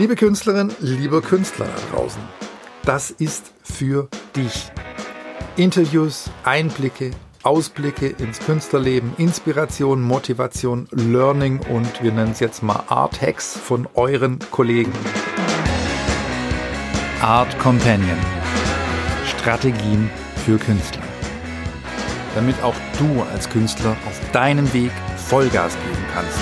Liebe Künstlerin, lieber Künstler da draußen, das ist für dich. Interviews, Einblicke, Ausblicke ins Künstlerleben, Inspiration, Motivation, Learning und wir nennen es jetzt mal Art Hacks von euren Kollegen. Art Companion. Strategien für Künstler. Damit auch du als Künstler auf deinem Weg Vollgas geben kannst.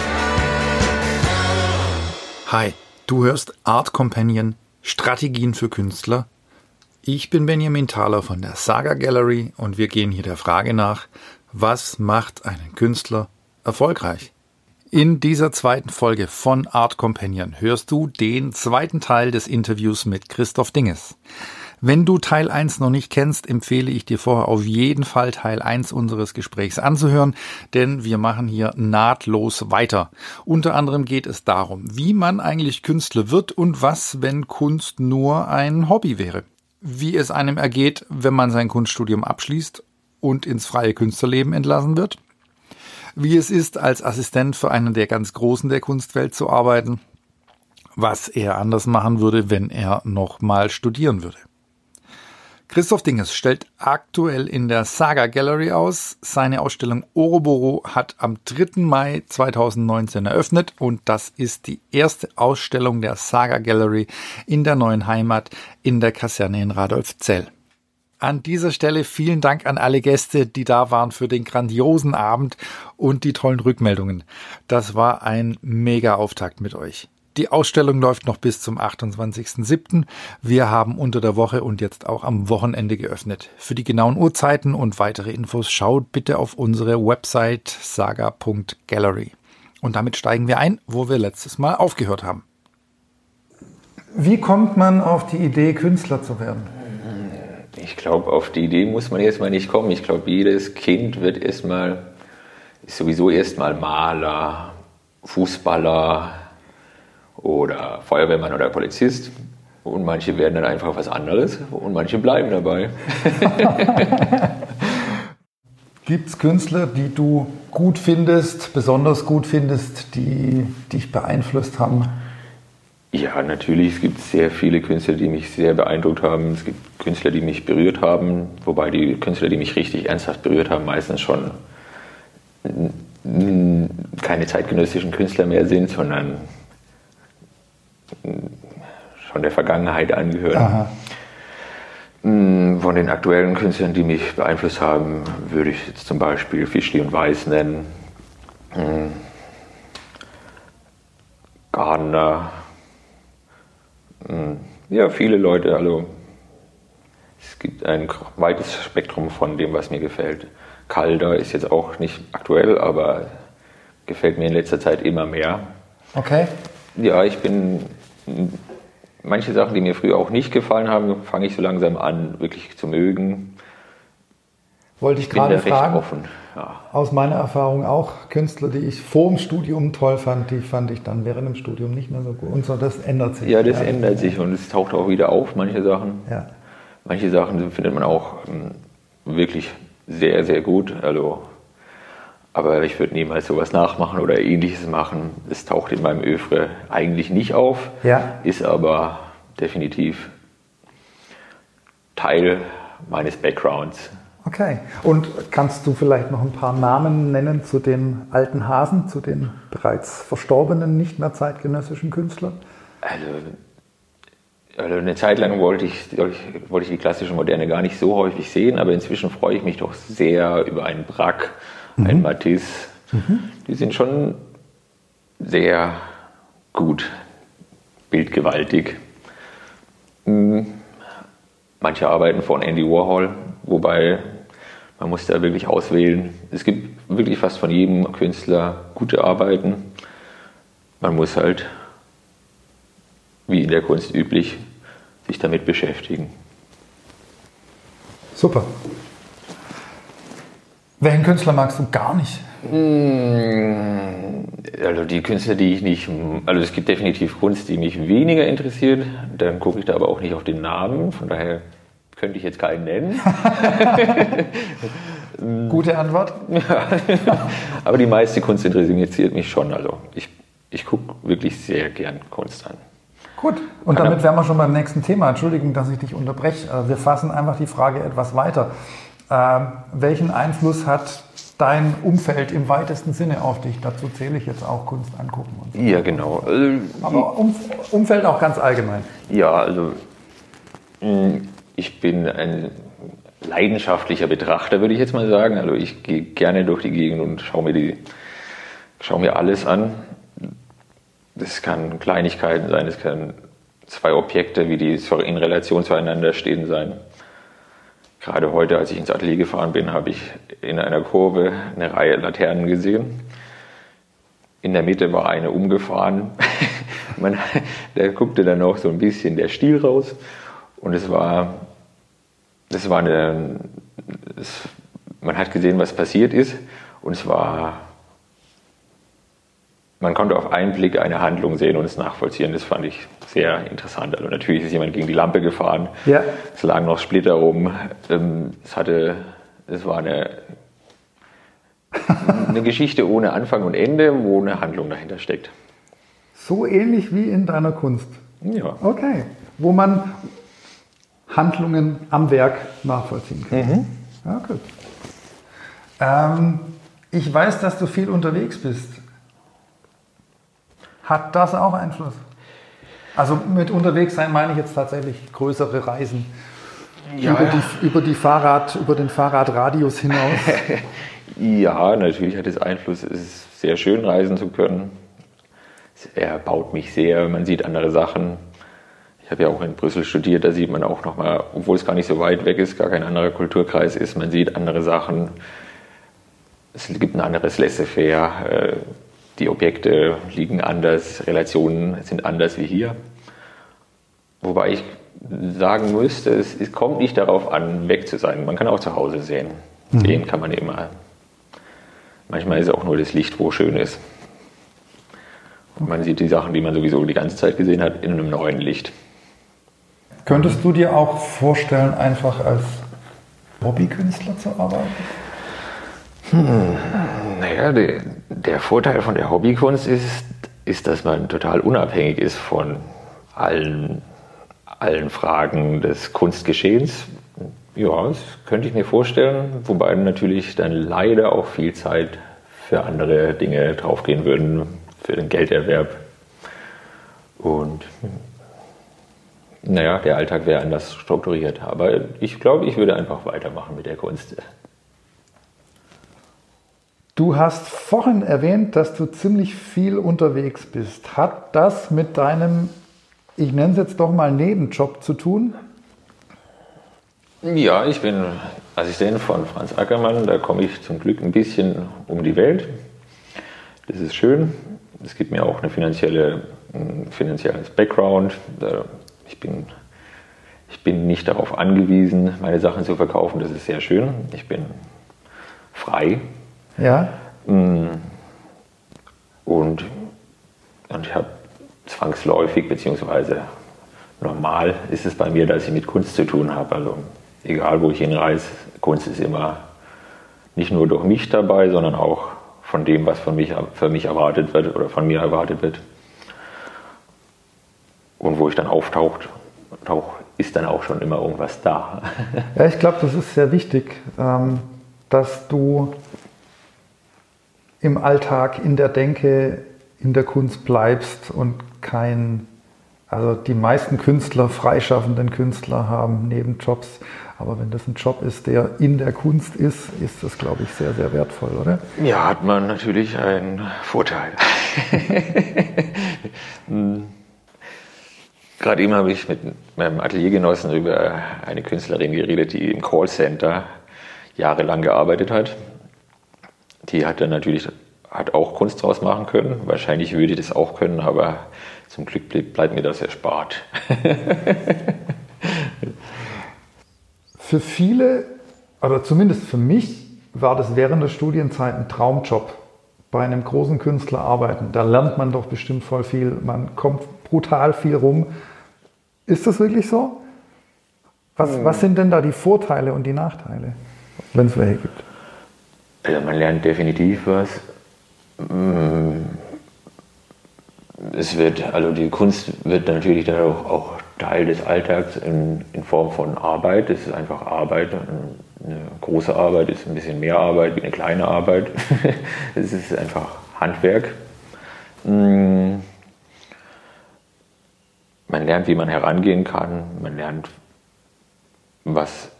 Hi, du hörst Art Companion Strategien für Künstler. Ich bin Benjamin Thaler von der Saga Gallery und wir gehen hier der Frage nach, was macht einen Künstler erfolgreich? In dieser zweiten Folge von Art Companion hörst du den zweiten Teil des Interviews mit Christoph Dinges. Wenn du Teil 1 noch nicht kennst, empfehle ich dir vorher auf jeden Fall Teil 1 unseres Gesprächs anzuhören, denn wir machen hier nahtlos weiter. Unter anderem geht es darum, wie man eigentlich Künstler wird und was, wenn Kunst nur ein Hobby wäre. Wie es einem ergeht, wenn man sein Kunststudium abschließt und ins freie Künstlerleben entlassen wird. Wie es ist, als Assistent für einen der ganz Großen der Kunstwelt zu arbeiten. Was er anders machen würde, wenn er noch mal studieren würde. Christoph Dinges stellt aktuell in der Saga Gallery aus. Seine Ausstellung Oroboro hat am 3. Mai 2019 eröffnet und das ist die erste Ausstellung der Saga Gallery in der neuen Heimat in der Kaserne in Radolfzell. An dieser Stelle vielen Dank an alle Gäste, die da waren für den grandiosen Abend und die tollen Rückmeldungen. Das war ein mega Auftakt mit euch. Die Ausstellung läuft noch bis zum 28.07. Wir haben unter der Woche und jetzt auch am Wochenende geöffnet. Für die genauen Uhrzeiten und weitere Infos schaut bitte auf unsere Website saga.gallery. Und damit steigen wir ein, wo wir letztes Mal aufgehört haben. Wie kommt man auf die Idee, Künstler zu werden? Ich glaube, auf die Idee muss man erstmal nicht kommen. Ich glaube, jedes Kind wird erstmal, ist sowieso erstmal Maler, Fußballer, oder Feuerwehrmann oder Polizist. Und manche werden dann einfach was anderes und manche bleiben dabei. Gibt es Künstler, die du gut findest, besonders gut findest, die dich beeinflusst haben? Ja, natürlich. Es gibt sehr viele Künstler, die mich sehr beeindruckt haben. Es gibt Künstler, die mich berührt haben, wobei die Künstler, die mich richtig ernsthaft berührt haben, meistens schon keine zeitgenössischen Künstler mehr sind, sondern schon der Vergangenheit angehören. Aha. Hm, von den aktuellen Künstlern, die mich beeinflusst haben, würde ich jetzt zum Beispiel Fischli und Weiß nennen. Hm. Gardner. Hm. Ja, viele Leute. Also es gibt ein weites Spektrum von dem, was mir gefällt. Calder ist jetzt auch nicht aktuell, aber gefällt mir in letzter Zeit immer mehr. Okay. Ja, ich bin manche Sachen, die mir früher auch nicht gefallen haben, fange ich so langsam an, wirklich zu mögen. Wollte ich gerade fragen. Offen, ja. Aus meiner Erfahrung auch Künstler, die ich vor dem Studium toll fand, die fand ich dann während dem Studium nicht mehr so gut. Und so, das ändert sich. Ja, das ja. ändert sich und es taucht auch wieder auf, manche Sachen. Ja. Manche Sachen findet man auch ähm, wirklich sehr, sehr gut. Also aber ich würde niemals sowas nachmachen oder ähnliches machen. Es taucht in meinem Öfre eigentlich nicht auf, ja. ist aber definitiv Teil meines Backgrounds. Okay. Und kannst du vielleicht noch ein paar Namen nennen zu den alten Hasen, zu den bereits verstorbenen, nicht mehr zeitgenössischen Künstlern? Also, also eine Zeit lang wollte ich, wollte ich die klassische Moderne gar nicht so häufig sehen, aber inzwischen freue ich mich doch sehr über einen Brack, mhm. ein Matisse. Mhm. Die sind schon sehr gut, bildgewaltig. Mhm. Manche arbeiten von Andy Warhol, wobei man muss da wirklich auswählen. Es gibt wirklich fast von jedem Künstler gute Arbeiten. Man muss halt, wie in der Kunst üblich, sich damit beschäftigen. Super. Welchen Künstler magst du gar nicht? Hm, also die Künstler, die ich nicht, also es gibt definitiv Kunst, die mich weniger interessiert. Dann gucke ich da aber auch nicht auf den Namen. Von daher könnte ich jetzt keinen nennen. Gute Antwort. aber die meiste Kunst interessiert mich schon. Also ich, ich gucke wirklich sehr gern Kunst an. Gut, und damit wären wir schon beim nächsten Thema. Entschuldigung, dass ich dich unterbreche. Äh, wir fassen einfach die Frage etwas weiter. Ähm, welchen Einfluss hat dein Umfeld im weitesten Sinne auf dich? Dazu zähle ich jetzt auch Kunst angucken. Und so. Ja, genau. Also, Aber um, Umfeld auch ganz allgemein. Ja, also ich bin ein leidenschaftlicher Betrachter, würde ich jetzt mal sagen. Also ich gehe gerne durch die Gegend und schaue mir, die, schaue mir alles an. Das kann Kleinigkeiten sein, es kann zwei Objekte, wie die in Relation zueinander stehen sein. Gerade heute, als ich ins Atelier gefahren bin, habe ich in einer Kurve eine Reihe Laternen gesehen. In der Mitte war eine umgefahren. Man, da guckte dann noch so ein bisschen der Stiel raus. Und es war, das war eine, es, man hat gesehen, was passiert ist. Und es war man konnte auf einen Blick eine Handlung sehen und es nachvollziehen. Das fand ich sehr interessant. Also natürlich ist jemand gegen die Lampe gefahren. Ja. Es lagen noch Splitter rum. Ähm, es hatte, es war eine, eine Geschichte ohne Anfang und Ende, wo eine Handlung dahinter steckt. So ähnlich wie in deiner Kunst. Ja. Okay. Wo man Handlungen am Werk nachvollziehen kann. Mhm. Ja, gut. Ähm, ich weiß, dass du viel unterwegs bist. Hat das auch Einfluss? Also mit unterwegs sein meine ich jetzt tatsächlich größere Reisen. Ja, über, die, über, die Fahrrad, über den Fahrradradius hinaus. ja, natürlich hat es Einfluss. Es ist sehr schön, reisen zu können. Er baut mich sehr, man sieht andere Sachen. Ich habe ja auch in Brüssel studiert, da sieht man auch nochmal, obwohl es gar nicht so weit weg ist, gar kein anderer Kulturkreis ist, man sieht andere Sachen. Es gibt ein anderes Laissez-faire. Die Objekte liegen anders, Relationen sind anders wie hier. Wobei ich sagen müsste, es, kommt nicht darauf an, weg zu sein. Man kann auch zu Hause sehen. Mhm. Sehen kann man immer. Manchmal ist auch nur das Licht, wo schön ist. Und man sieht die Sachen, die man sowieso die ganze Zeit gesehen hat, in einem neuen Licht. Könntest du dir auch vorstellen, einfach als Hobbykünstler zu arbeiten? Hm, naja, der, der Vorteil von der Hobbykunst ist, ist, dass man total unabhängig ist von allen, allen Fragen des Kunstgeschehens. Ja, das könnte ich mir vorstellen, wobei natürlich dann leider auch viel Zeit für andere Dinge draufgehen würden, für den Gelderwerb. Und naja, der Alltag wäre anders strukturiert. Aber ich glaube, ich würde einfach weitermachen mit der Kunst. Du hast vorhin erwähnt, dass du ziemlich viel unterwegs bist. Hat das mit deinem, ich nenne es jetzt doch mal Nebenjob zu tun? Ja, ich bin Assistent von Franz Ackermann. Da komme ich zum Glück ein bisschen um die Welt. Das ist schön. Es gibt mir auch eine finanzielle, ein finanzielles Background. Ich bin, ich bin nicht darauf angewiesen, meine Sachen zu verkaufen. Das ist sehr schön. Ich bin frei ja. Mm. Und, und ich habe zwangsläufig, beziehungsweise normal ist es bei mir, dass ich mit Kunst zu tun habe. Also egal, wo ich hinreise, Kunst ist immer nicht nur durch mich dabei, sondern auch von dem, was von mich, für mich erwartet wird oder von mir erwartet wird. Und wo ich dann auftaucht, tauch, ist dann auch schon immer irgendwas da. Ja, ich glaube, das ist sehr wichtig, ähm, dass du im Alltag, in der Denke, in der Kunst bleibst und kein, also die meisten Künstler, freischaffenden Künstler haben Nebenjobs, aber wenn das ein Job ist, der in der Kunst ist, ist das, glaube ich, sehr, sehr wertvoll, oder? Ja, hat man natürlich einen Vorteil. Hm. Gerade eben habe ich mit meinem Ateliergenossen über eine Künstlerin geredet, die im Callcenter jahrelang gearbeitet hat die hat dann natürlich hat auch Kunst draus machen können. Wahrscheinlich würde ich das auch können, aber zum Glück bleibt mir das erspart. für viele, oder zumindest für mich, war das während der Studienzeit ein Traumjob, bei einem großen Künstler arbeiten. Da lernt man doch bestimmt voll viel. Man kommt brutal viel rum. Ist das wirklich so? Was, hm. was sind denn da die Vorteile und die Nachteile, wenn es welche gibt? Also man lernt definitiv was. Mm, es wird, also die Kunst wird natürlich dann auch, auch Teil des Alltags in, in, Form von Arbeit. Es ist einfach Arbeit. Eine große Arbeit ist ein bisschen mehr Arbeit wie eine kleine Arbeit. es ist einfach Handwerk. Mm. Man lernt, wie man herangehen kann. Man lernt, was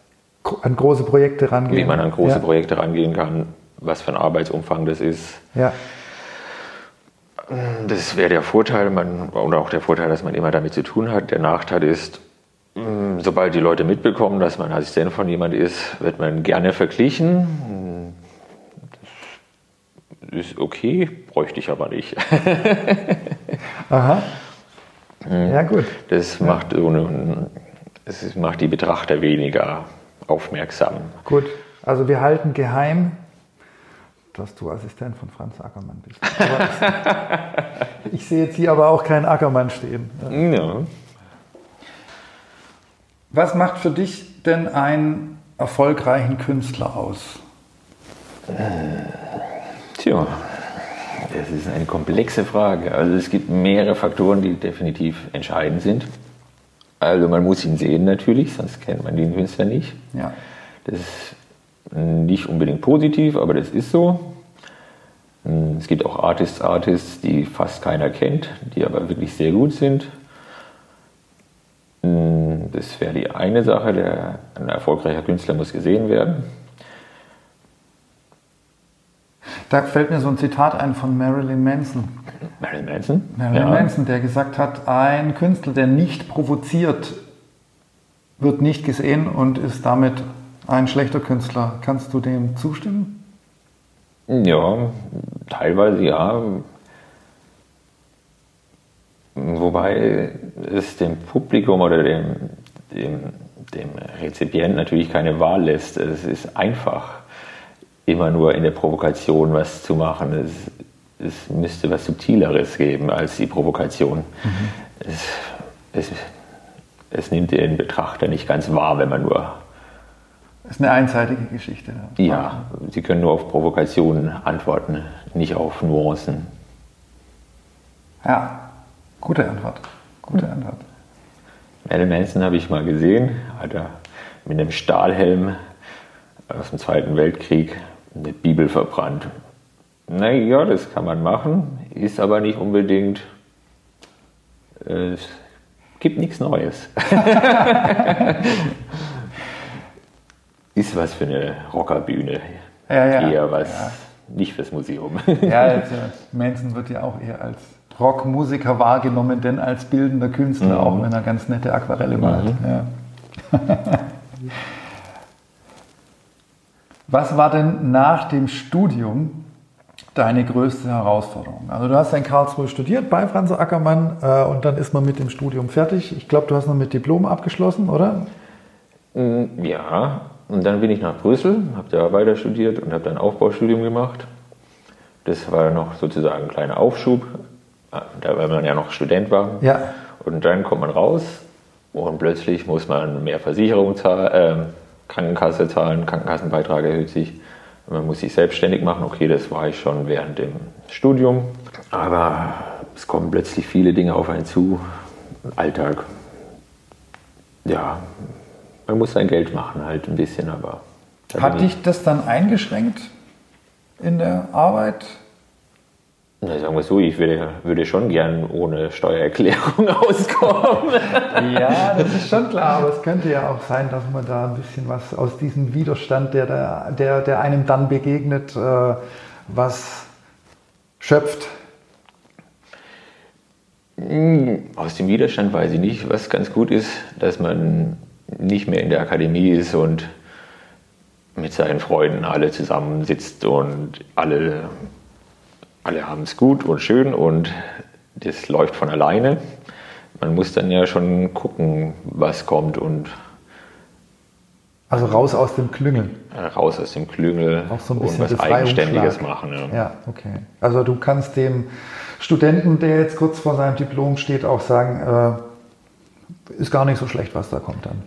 an große Projekte rangehen. Wie man an große ja. Projekte rangehen kann, was für ein Arbeitsumfang das ist. Ja. Das wäre der Vorteil, man, oder auch der Vorteil, dass man immer damit zu tun hat. Der Nachteil ist, mm, sobald die Leute mitbekommen, dass man Assistent von jemand ist, wird man gerne verglichen. Das ist okay, bräuchte ich aber nicht. Aha. Ja, gut. Das macht, so eine, das macht die Betrachter weniger aufmerksam. Gut, also wir halten geheim, dass du Assistent von Franz Ackermann bist. ich, ich sehe jetzt hier aber auch keinen Ackermann stehen. Ja. Was macht für dich denn einen erfolgreichen Künstler aus? Tja, das ist eine komplexe Frage. Also es gibt mehrere Faktoren, die definitiv entscheidend sind. Also man muss ihn sehen natürlich, sonst kennt man den Künstler nicht. Ja. Das ist nicht unbedingt positiv, aber das ist so. Es gibt auch Artists, Artists, die fast keiner kennt, die aber wirklich sehr gut sind. Das wäre die eine Sache, der, ein erfolgreicher Künstler muss gesehen werden. Da fällt mir so ein Zitat ein von Marilyn Manson. Marilyn Manson? Marilyn ja. Manson, der gesagt hat, ein Künstler, der nicht provoziert, wird nicht gesehen und ist damit ein schlechter Künstler. Kannst du dem zustimmen? Ja, teilweise ja. Wobei es dem Publikum oder dem, dem, dem Rezipient natürlich keine Wahl lässt. Es ist einfach immer nur in der Provokation was zu machen. Es, es müsste was Subtileres geben als die Provokation. Mhm. Es, es, es, nimmt den Betrachter nicht ganz wahr, wenn man nur. Das ist eine einseitige Geschichte. Ja, Sie können nur auf Provokationen antworten, nicht auf Nuancen. Ja, gute Antwort. Gute mhm. Antwort. Marilyn Manson habe ich mal gesehen, hat er mit einem Stahlhelm aus dem Zweiten Weltkrieg eine Bibel verbrannt. Naja, das kann man machen, ist aber nicht unbedingt, äh, es gibt nichts Neues. ist was für eine Rockerbühne. Ja, ja. Eher was, ja. nicht fürs Museum. ja, also Manson wird ja auch eher als Rockmusiker wahrgenommen, denn als bildender Künstler, mhm. auch wenn er ganz nette Aquarelle malt. Mhm. Ja. Was war denn nach dem Studium deine größte Herausforderung? Also du hast in Karlsruhe studiert bei Franz Ackermann äh, und dann ist man mit dem Studium fertig. Ich glaube, du hast noch mit Diplom abgeschlossen, oder? Mm, ja, und dann bin ich nach Brüssel, habe da weiter studiert und habe dann Aufbaustudium gemacht. Das war noch sozusagen ein kleiner Aufschub, äh, da weil man ja noch Student war. Ja. Und dann kommt man raus und plötzlich muss man mehr Versicherung zahlen. Äh, Krankenkasse zahlen, Krankenkassenbeitrag erhöht sich. Man muss sich selbstständig machen. Okay, das war ich schon während dem Studium. Aber es kommen plötzlich viele Dinge auf einen zu. Alltag. Ja, man muss sein Geld machen halt ein bisschen, aber. Hat dich das dann eingeschränkt in der Arbeit? Na, sagen wir so, ich würde, würde schon gern ohne Steuererklärung auskommen. ja, das ist schon klar, aber es könnte ja auch sein, dass man da ein bisschen was aus diesem Widerstand, der, der, der einem dann begegnet, äh, was schöpft. Hm, aus dem Widerstand weiß ich nicht. Was ganz gut ist, dass man nicht mehr in der Akademie ist und mit seinen Freunden alle zusammensitzt und alle alle haben es gut und schön und das läuft von alleine. Man muss dann ja schon gucken, was kommt und also raus aus dem Klüngel. Raus aus dem Klüngel Auch so ein bisschen und was Eigenständiges machen. Ja. ja, okay. Also du kannst dem Studenten, der jetzt kurz vor seinem Diplom steht, auch sagen, äh, ist gar nicht so schlecht, was da kommt dann.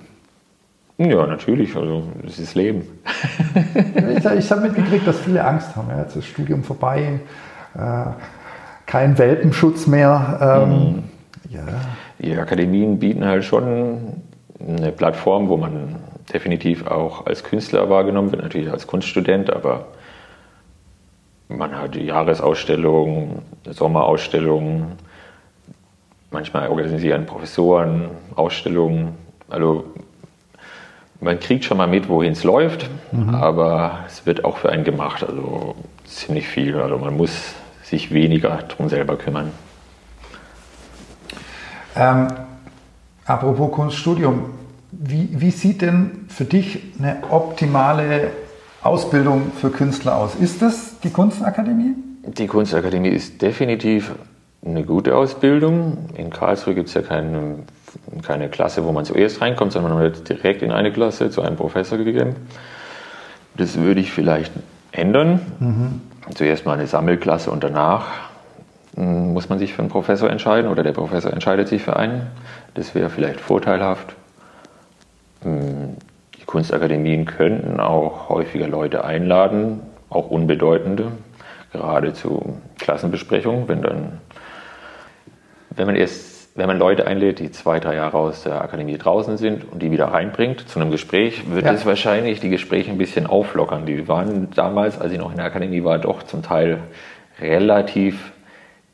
Ja, natürlich. Also das ist Leben. ich ich habe mitgekriegt, dass viele Angst haben. Ja, jetzt ist das Studium vorbei. Äh, kein Welpenschutz mehr. Ähm, mhm. ja. Die Akademien bieten halt schon eine Plattform, wo man definitiv auch als Künstler wahrgenommen wird, natürlich als Kunststudent, aber man hat Jahresausstellungen, Sommerausstellungen, manchmal organisieren Professoren Ausstellungen. Also man kriegt schon mal mit, wohin es läuft, mhm. aber es wird auch für einen gemacht, also ziemlich viel. Also man muss sich weniger darum selber kümmern. Ähm, apropos Kunststudium, wie, wie sieht denn für dich eine optimale Ausbildung für Künstler aus? Ist das die Kunstakademie? Die Kunstakademie ist definitiv eine gute Ausbildung. In Karlsruhe gibt es ja keine, keine Klasse, wo man zuerst reinkommt, sondern man wird direkt in eine Klasse zu einem Professor gegeben. Das würde ich vielleicht ändern. Mhm. Zuerst mal eine Sammelklasse und danach hm, muss man sich für einen Professor entscheiden oder der Professor entscheidet sich für einen. Das wäre vielleicht vorteilhaft. Hm, die Kunstakademien könnten auch häufiger Leute einladen, auch unbedeutende, gerade zu Klassenbesprechungen, wenn dann, wenn man erst, wenn man Leute einlädt, die zwei, drei Jahre aus der Akademie draußen sind und die wieder reinbringt zu einem Gespräch, wird ja. es wahrscheinlich die Gespräche ein bisschen auflockern. Die waren damals, als ich noch in der Akademie war, doch zum Teil relativ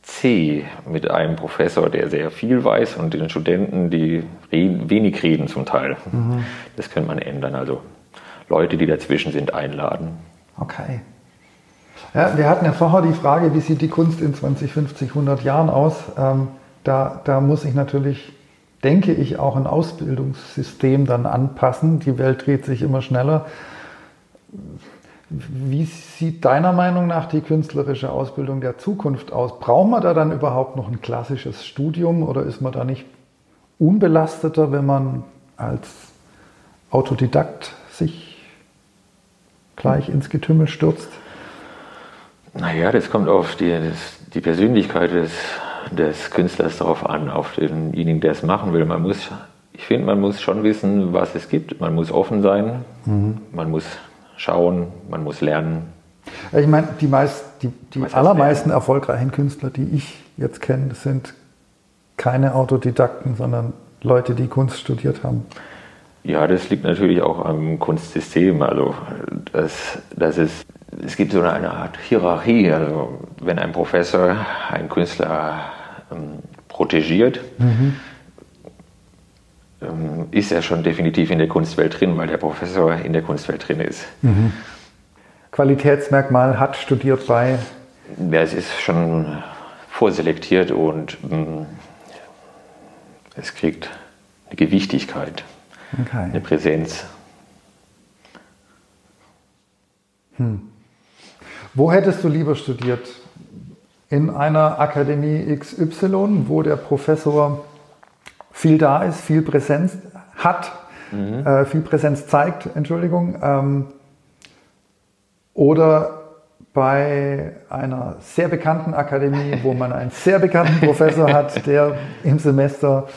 C mit einem Professor, der sehr viel weiß und den Studenten, die reden, wenig reden zum Teil. Mhm. Das könnte man ändern. Also Leute, die dazwischen sind, einladen. Okay. Ja, wir hatten ja vorher die Frage, wie sieht die Kunst in 20, 50, 100 Jahren aus? Ähm, da, da muss ich natürlich, denke ich, auch ein Ausbildungssystem dann anpassen. Die Welt dreht sich immer schneller. Wie sieht deiner Meinung nach die künstlerische Ausbildung der Zukunft aus? Braucht man da dann überhaupt noch ein klassisches Studium oder ist man da nicht unbelasteter, wenn man als Autodidakt sich gleich ins Getümmel stürzt? Naja, das kommt auf die, das, die Persönlichkeit des, des Künstlers darauf an, auf denjenigen, der es machen will. Man muss, ich finde, man muss schon wissen, was es gibt. Man muss offen sein. Mhm. Man muss schauen, man muss lernen. Ich meine, die, meist, die, die allermeisten erfolgreichen Künstler, die ich jetzt kenne, sind keine Autodidakten, sondern Leute, die Kunst studiert haben. Ja, das liegt natürlich auch am Kunstsystem. Also das, das ist, es gibt so eine Art Hierarchie. Also wenn ein Professor einen Künstler ähm, protegiert, mhm. Ähm, ist er schon definitiv in der Kunstwelt drin, weil der Professor in der Kunstwelt drin ist. Mhm. Qualitätsmerkmal hat studiert bei? Ja, es ist schon vorselektiert und mh, mm, es kriegt eine Gewichtigkeit, okay. eine Präsenz. Hm. Wo hättest du lieber studiert? In einer Akademie XY, wo der Professor viel da ist, viel Präsenz hat, mhm. äh, viel Präsenz zeigt, Entschuldigung. Ähm, oder bei einer sehr bekannten Akademie, wo man einen sehr bekannten Professor hat, der im Semester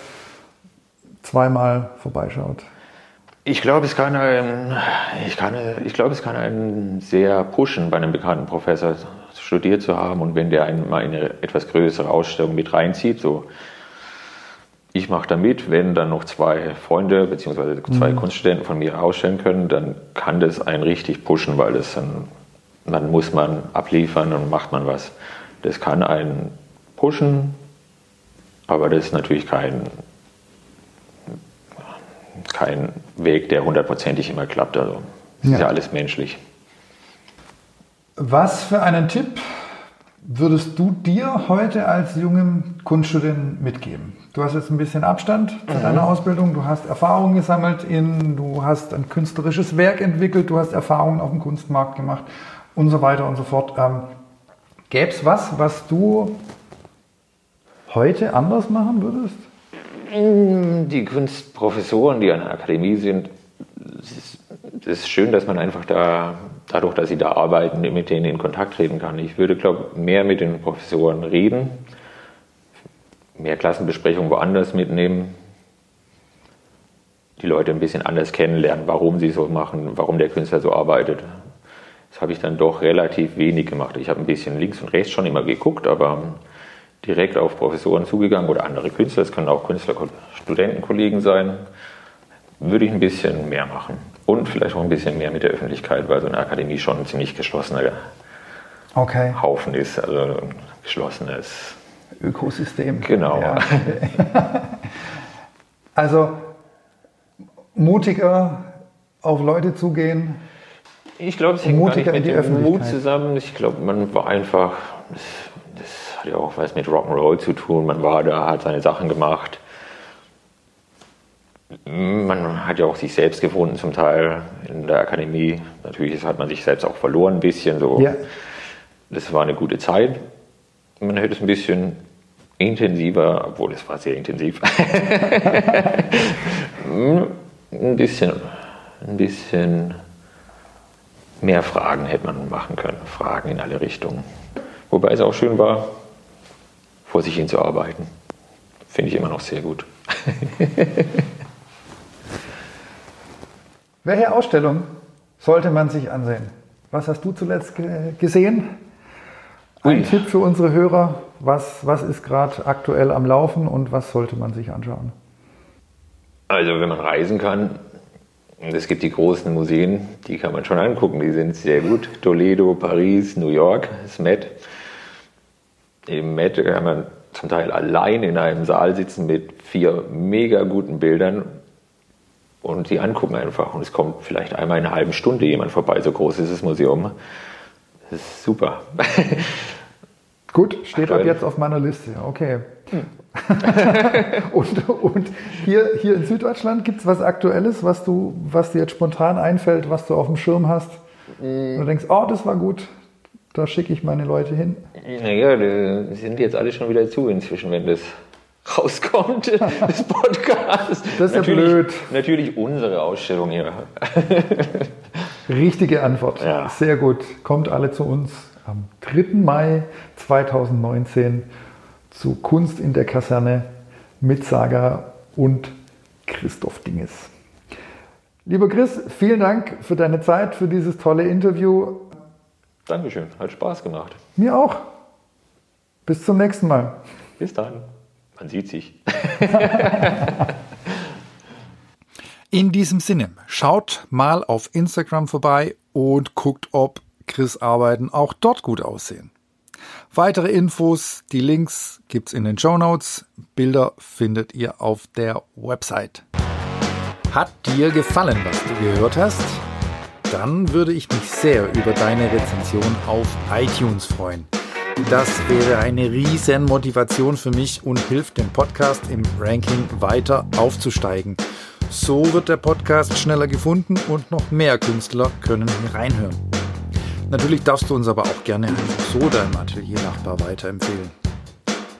zweimal vorbeischaut. Ich glaube, es kann einen, ich kann, ich glaube, es kann einen sehr pushen, bei einem bekannten Professor studiert zu haben und wenn der einen mal in eine etwas größere Ausstellung mit reinzieht, so ich mache da mit, wenn dann noch zwei Freunde bzw. zwei mhm. Kunststudenten von mir ausstellen können, dann kann das einen richtig pushen, weil das dann, dann muss man abliefern und macht man was. Das kann einen pushen, aber das ist natürlich kein, kein Weg, der hundertprozentig immer klappt. Also das ja. ist ja alles menschlich. Was für einen Tipp würdest du dir heute als jungem Kunststudent mitgeben? Du hast jetzt ein bisschen Abstand zu mhm. deiner Ausbildung, du hast Erfahrungen gesammelt, in, du hast ein künstlerisches Werk entwickelt, du hast Erfahrungen auf dem Kunstmarkt gemacht und so weiter und so fort. Ähm, Gäbe es was, was du heute anders machen würdest? Die Kunstprofessoren, die an der Akademie sind, es ist schön, dass man einfach da, dadurch, dass sie da arbeiten, mit denen in Kontakt treten kann. Ich würde, glaube ich, mehr mit den Professoren reden, mehr Klassenbesprechungen woanders mitnehmen, die Leute ein bisschen anders kennenlernen, warum sie so machen, warum der Künstler so arbeitet. Das habe ich dann doch relativ wenig gemacht. Ich habe ein bisschen links und rechts schon immer geguckt, aber direkt auf Professoren zugegangen oder andere Künstler, es können auch Künstler, Studentenkollegen sein, würde ich ein bisschen mehr machen. Und vielleicht auch ein bisschen mehr mit der Öffentlichkeit, weil so eine Akademie schon ein ziemlich geschlossener okay. Haufen ist, also ein geschlossenes Ökosystem. Genau. Ja. also mutiger auf Leute zugehen. Ich glaube, es hängt gar nicht mit dem Mut zusammen. Ich glaube, man war einfach, das, das hat ja auch was mit Rock'n'Roll zu tun. Man war da, hat seine Sachen gemacht. Man hat ja auch sich selbst gefunden zum Teil in der Akademie. Natürlich hat man sich selbst auch verloren ein bisschen. So. Ja. Das war eine gute Zeit. Man hätte es ein bisschen intensiver, obwohl es war sehr intensiv, ein bisschen, ein bisschen mehr Fragen hätte man machen können. Fragen in alle Richtungen. Wobei es auch schön war, vor sich hin zu arbeiten. Finde ich immer noch sehr gut. Welche Ausstellung sollte man sich ansehen? Was hast du zuletzt gesehen? Ein Ui. Tipp für unsere Hörer, was, was ist gerade aktuell am Laufen und was sollte man sich anschauen? Also wenn man reisen kann, es gibt die großen Museen, die kann man schon angucken, die sind sehr gut. Toledo, Paris, New York, das Met. Im Met kann man zum Teil allein in einem Saal sitzen mit vier mega guten Bildern und die angucken einfach. Und es kommt vielleicht einmal in einer halben Stunde jemand vorbei, so groß ist das Museum. Das ist super. Gut, steht ab jetzt auf meiner Liste. Okay. Hm. und, und hier, hier in Süddeutschland gibt es was Aktuelles, was, du, was dir jetzt spontan einfällt, was du auf dem Schirm hast? Mhm. Du denkst, oh, das war gut, da schicke ich meine Leute hin. Naja, die sind jetzt alle schon wieder zu inzwischen, wenn das rauskommt, das Podcast. Das ist natürlich, ja blöd. Natürlich unsere Ausstellung hier. Richtige Antwort. Ja. Sehr gut. Kommt alle zu uns am 3. Mai 2019 zu Kunst in der Kaserne mit Saga und Christoph Dinges. Lieber Chris, vielen Dank für deine Zeit, für dieses tolle Interview. Dankeschön, hat Spaß gemacht. Mir auch. Bis zum nächsten Mal. Bis dann. Man sieht sich. In diesem Sinne, schaut mal auf Instagram vorbei und guckt, ob Chris Arbeiten auch dort gut aussehen. Weitere Infos, die Links gibt's in den Show Notes. Bilder findet ihr auf der Website. Hat dir gefallen, was du gehört hast? Dann würde ich mich sehr über deine Rezension auf iTunes freuen. Das wäre eine riesen Motivation für mich und hilft dem Podcast im Ranking weiter aufzusteigen. So wird der Podcast schneller gefunden und noch mehr Künstler können reinhören. Natürlich darfst du uns aber auch gerne einfach so deinem Atelier-Nachbar weiterempfehlen.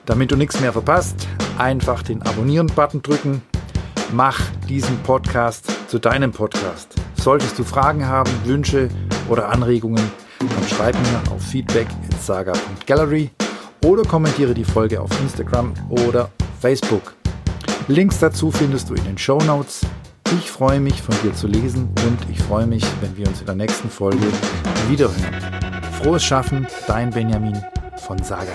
Damit du nichts mehr verpasst, einfach den Abonnieren-Button drücken. Mach diesen Podcast zu deinem Podcast. Solltest du Fragen haben, Wünsche oder Anregungen, dann schreib mir auf feedback.saga.gallery oder kommentiere die Folge auf Instagram oder Facebook. Links dazu findest du in den Show Notes. Ich freue mich, von dir zu lesen und ich freue mich, wenn wir uns in der nächsten Folge wiederhören. Frohes Schaffen, dein Benjamin von Saga.